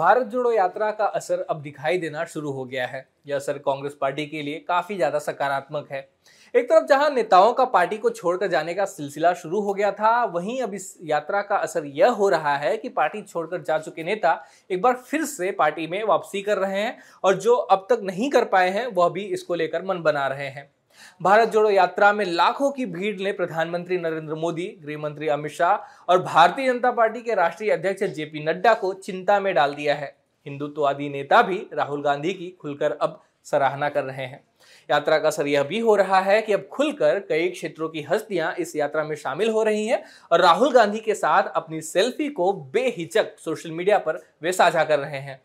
भारत जोड़ो यात्रा का असर अब दिखाई देना शुरू हो गया है। यह असर कांग्रेस पार्टी के लिए काफ़ी ज़्यादा सकारात्मक है। एक तरफ़ जहाँ नेताओं का पार्टी को छोड़कर जाने का सिलसिला शुरू हो गया था, वहीं अब इस यात्रा का असर यह हो रहा है कि पार्टी छोड़कर जा चुके नेता एक बार फिर से पार्टी में वापसी कर रहे हैं और जो अब तक नहीं कर पाए हैं, वह भी इसको लेकर मन बना रहे हैं। भारत जोड़ो यात्रा में लाखों की भीड़ ने प्रधानमंत्री नरेंद्र मोदी गृह मंत्री अमित शाह और भारतीय जनता पार्टी के राष्ट्रीय अध्यक्ष जेपी नड्डा को चिंता में डाल दिया है। हिंदुत्ववादी नेता भी राहुल गांधी की खुलकर अब सराहना कर रहे हैं। यात्रा का असर यह भी हो रहा है कि अब खुलकर कई क्षेत्रों की हस्तियाँ इस यात्रा में शामिल हो रही हैं और राहुल गांधी के साथ अपनी सेल्फी को बेहिचक सोशल मीडिया पर वे साझा कर रहे हैं।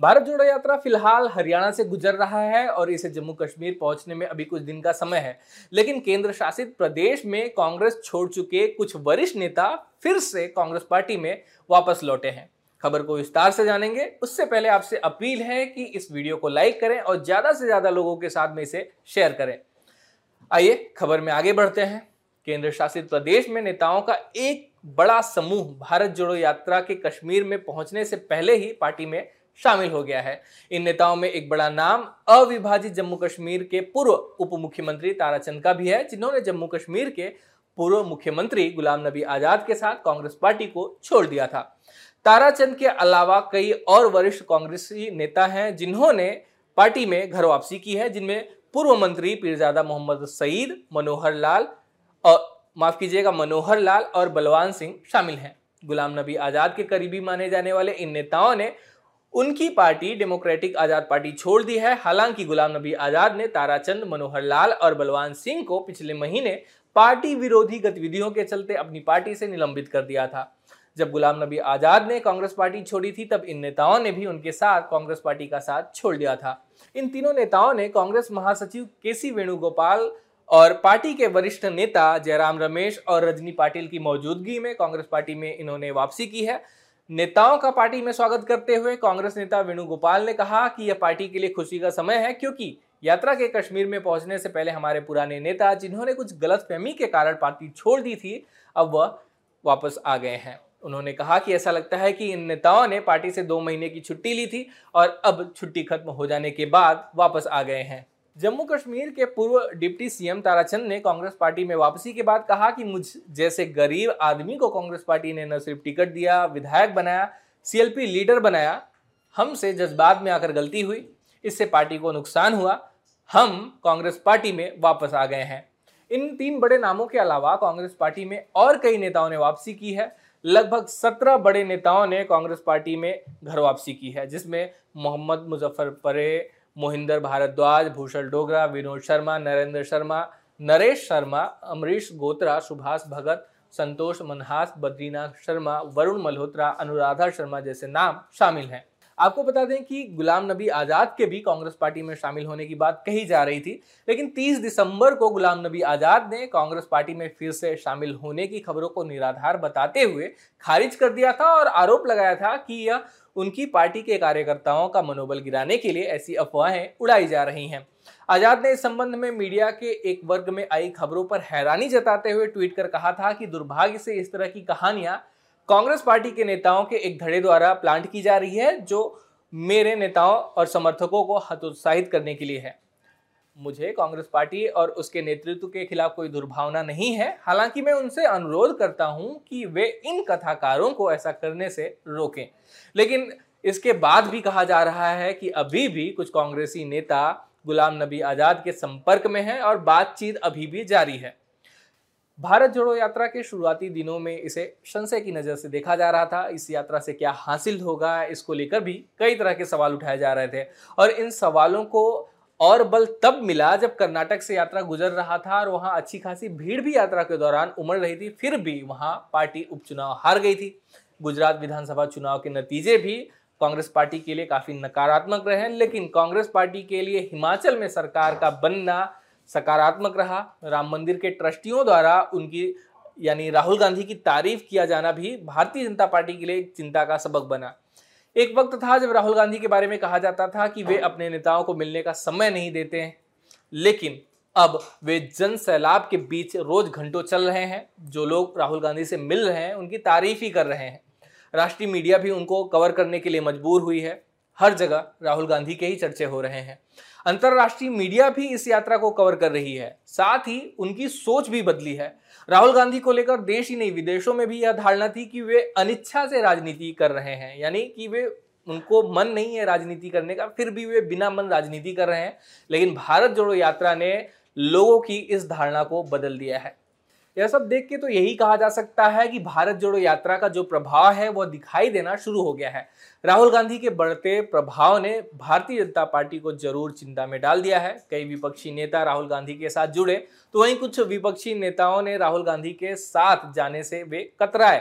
भारत जोड़ो यात्रा फ़िलहाल हरियाणा से गुजर रहा है और इसे जम्मू कश्मीर पहुँचने में अभी कुछ दिन का समय है। लेकिन केंद्र शासित प्रदेश में कांग्रेस छोड़ चुके कुछ वरिष्ठ नेता फिर से कांग्रेस पार्टी में वापस लौटे हैं। खबर को विस्तार से जानेंगे। उससे पहले आपसे अपील है कि इस वीडियो को लाइक करें और ज़्यादा से ज़्यादा लोगों के साथ में इसे शेयर करें। आइए खबर में आगे बढ़ते हैं। केंद्र शासित प्रदेश में नेताओं का एक बड़ा समूह भारत जोड़ो यात्रा के कश्मीर में पहुँचने से पहले ही पार्टी में शामिल हो गया है। इन नेताओं में एक बड़ा नाम अविभाजित जम्मू कश्मीर के पूर्व उप मुख्यमंत्री ताराचंद का भी है, जिन्होंने जम्मू कश्मीर के पूर्व मुख्यमंत्री गुलाम नबी आज़ाद के साथ कांग्रेस पार्टी को छोड़ दिया था। ताराचंद के अलावा कई और वरिष्ठ कांग्रेसी नेता हैं, जिन्होंने पार्टी में घर वापसी की है, जिनमें पूर्व मंत्री पीरजादा मोहम्मद सईद, मनोहर लाल और, माफ़ कीजिएगा, मनोहर लाल और बलवान सिंह शामिल हैं। गुलाम नबी आज़ाद के करीबी माने जाने वाले इन नेताओं ने उनकी पार्टी डेमोक्रेटिक आज़ाद पार्टी छोड़ दी है। हालाँकि गुलाम नबी आज़ाद ने ताराचंद, मनोहर लाल और बलवान सिंह को पिछले महीने पार्टी विरोधी गतिविधियों के चलते अपनी पार्टी से निलंबित कर दिया था। जब गुलाम नबी आज़ाद ने कांग्रेस पार्टी छोड़ी थी, तब इन नेताओं ने भी उनके साथ कांग्रेस पार्टी का साथ छोड़ दिया था। इन तीनों नेताओं ने कांग्रेस महासचिव के सी वेणुगोपाल और पार्टी के वरिष्ठ नेता जयराम रमेश और रजनी पाटिल की मौजूदगी में कांग्रेस पार्टी में इन्होंने वापसी की है। नेताओं का पार्टी में स्वागत करते हुए कांग्रेस नेता वेणुगोपाल ने कहा कि यह पार्टी के लिए खुशी का समय है, क्योंकि यात्रा के कश्मीर में पहुँचने से पहले हमारे पुराने नेता, जिन्होंने कुछ गलत फहमी के कारण पार्टी छोड़ दी थी, अब वह वापस आ गए हैं। उन्होंने कहा कि ऐसा लगता है कि इन नेताओं ने पार्टी से दो महीने की छुट्टी ली थी और अब छुट्टी खत्म हो जाने के बाद वापस आ गए हैं। जम्मू कश्मीर के पूर्व डिप्टी सीएम ताराचंद ने कांग्रेस पार्टी में वापसी के बाद कहा कि मुझ जैसे गरीब आदमी को कांग्रेस पार्टी ने न सिर्फ़ टिकट दिया, विधायक बनाया सीएलपी लीडर बनाया, हमसे जज्बात में आकर गलती हुई। इससे पार्टी को नुकसान हुआ। हम कांग्रेस पार्टी में वापस आ गए हैं। इन तीन बड़े नामों के अलावा कांग्रेस पार्टी में और कई नेताओं ने वापसी की है। लगभग सत्रह बड़े नेताओं ने कांग्रेस पार्टी में घर वापसी की है, जिसमें मोहम्मद मुजफ्फर परे मोहिंदर भारद्वाज, भूषण डोगरा, विनोद शर्मा, नरेंद्र शर्मा, नरेश शर्मा, अमरीश गोत्रा, सुभाष भगत, संतोष मनहास, बद्रीनाथ शर्मा, वरुण मल्होत्रा, अनुराधा शर्मा जैसे नाम शामिल हैं। आपको बता दें कि गुलाम नबी आज़ाद के भी कांग्रेस पार्टी में शामिल होने की बात कही जा रही थी, लेकिन 30 दिसंबर को गुलाम नबी आज़ाद ने कांग्रेस पार्टी में फिर से शामिल होने की खबरों को निराधार बताते हुए खारिज कर दिया था और आरोप लगाया था कि यह उनकी पार्टी के कार्यकर्ताओं का मनोबल गिराने के लिए ऐसी अफवाहें उड़ाई जा रही हैं। आज़ाद ने इस संबंध में मीडिया के एक वर्ग में आई खबरों पर हैरानी जताते हुए ट्वीट कर कहा था कि दुर्भाग्य से इस तरह की कहानियाँ कांग्रेस पार्टी के नेताओं के एक धड़े द्वारा प्लांट की जा रही है, जो मेरे नेताओं और समर्थकों को हतोत्साहित करने के लिए है। मुझे कांग्रेस पार्टी और उसके नेतृत्व के खिलाफ कोई दुर्भावना नहीं है। हालाँकि मैं उनसे अनुरोध करता हूँ कि वे इन कथाकारों को ऐसा करने से रोकें। लेकिन इसके बाद भी कहा जा रहा है कि अभी भी कुछ कांग्रेसी नेता गुलाम नबी आज़ाद के संपर्क में हैं और बातचीत अभी भी जारी है। भारत जोड़ो यात्रा के शुरुआती दिनों में इसे संशय की नज़र से देखा जा रहा था। इस यात्रा से क्या हासिल होगा, इसको लेकर भी कई तरह के सवाल उठाए जा रहे थे। और इन सवालों को और बल तब मिला जब कर्नाटक से यात्रा गुजर रहा था और वहाँ अच्छी खासी भीड़ भी यात्रा के दौरान उमड़ रही थी, फिर भी वहाँ पार्टी उपचुनाव हार गई थी। गुजरात विधानसभा चुनाव के नतीजे भी कांग्रेस पार्टी के लिए काफ़ी नकारात्मक रहे, लेकिन कांग्रेस पार्टी के लिए हिमाचल में सरकार का बनना सकारात्मक रहा। राम मंदिर के ट्रस्टियों द्वारा उनकी, यानी राहुल गांधी की तारीफ़ किया जाना भी भारतीय जनता पार्टी के लिए चिंता का सबक बना। एक वक्त था जब राहुल गांधी के बारे में कहा जाता था कि वे अपने नेताओं को मिलने का समय नहीं देते हैं। लेकिन अब वे जन सैलाब के बीच रोज घंटों चल रहे हैं। जो लोग राहुल गांधी से मिल रहे हैं, उनकी तारीफ़ ही कर रहे हैं। राष्ट्रीय मीडिया भी उनको कवर करने के लिए मजबूर हुई है। हर जगह राहुल गांधी के ही चर्चे हो रहे हैं। अंतरराष्ट्रीय मीडिया भी इस यात्रा को कवर कर रही है। साथ ही उनकी सोच भी बदली है। राहुल गांधी को लेकर देश ही नहीं, विदेशों में भी यह धारणा थी कि वे अनिच्छा से राजनीति कर रहे हैं। यानी कि वे, उनको मन नहीं है राजनीति करने का, फिर भी वे बिना मन राजनीति कर रहे हैं। लेकिन भारत जोड़ो यात्रा ने लोगों की इस धारणा को बदल दिया है। यह सब देख के तो यही कहा जा सकता है कि भारत जोड़ो यात्रा का जो प्रभाव है, वह दिखाई देना शुरू हो गया है। राहुल गांधी के बढ़ते प्रभाव ने भारतीय जनता पार्टी को ज़रूर चिंता में डाल दिया है। कई विपक्षी नेता राहुल गांधी के साथ जुड़े तो वहीं कुछ विपक्षी नेताओं ने राहुल गांधी के साथ जाने से वे कतराए।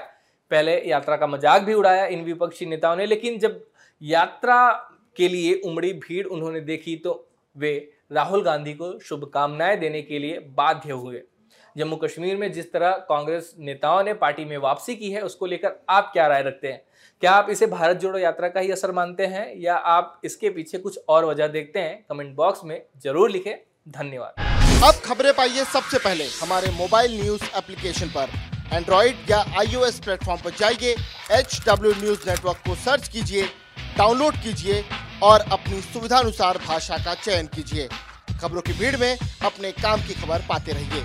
पहले यात्रा का मज़ाक भी उड़ाया इन विपक्षी नेताओं ने, लेकिन जब यात्रा के लिए उमड़ी भीड़ उन्होंने देखी तो वे राहुल गांधी को शुभकामनाएँ देने के लिए बाध्य हुए। जम्मू कश्मीर में जिस तरह कांग्रेस नेताओं ने पार्टी में वापसी की है, उसको लेकर आप क्या राय रखते हैं? क्या आप इसे भारत जोड़ो यात्रा का ही असर मानते हैं, या आप इसके पीछे कुछ और वजह देखते हैं? कमेंट बॉक्स में ज़रूर लिखें। धन्यवाद। अब खबरें पाइए सबसे पहले हमारे मोबाइल न्यूज़ एप्लीकेशन पर। एंड्रॉइड या आईओएस प्लेटफॉर्म पर जाइए एच डब्ल्यू न्यूज़ नेटवर्क को सर्च कीजिए, डाउनलोड कीजिए और अपनी सुविधानुसार भाषा का चयन कीजिए। खबरों की भीड़ में अपने काम की खबर पाते रहिए।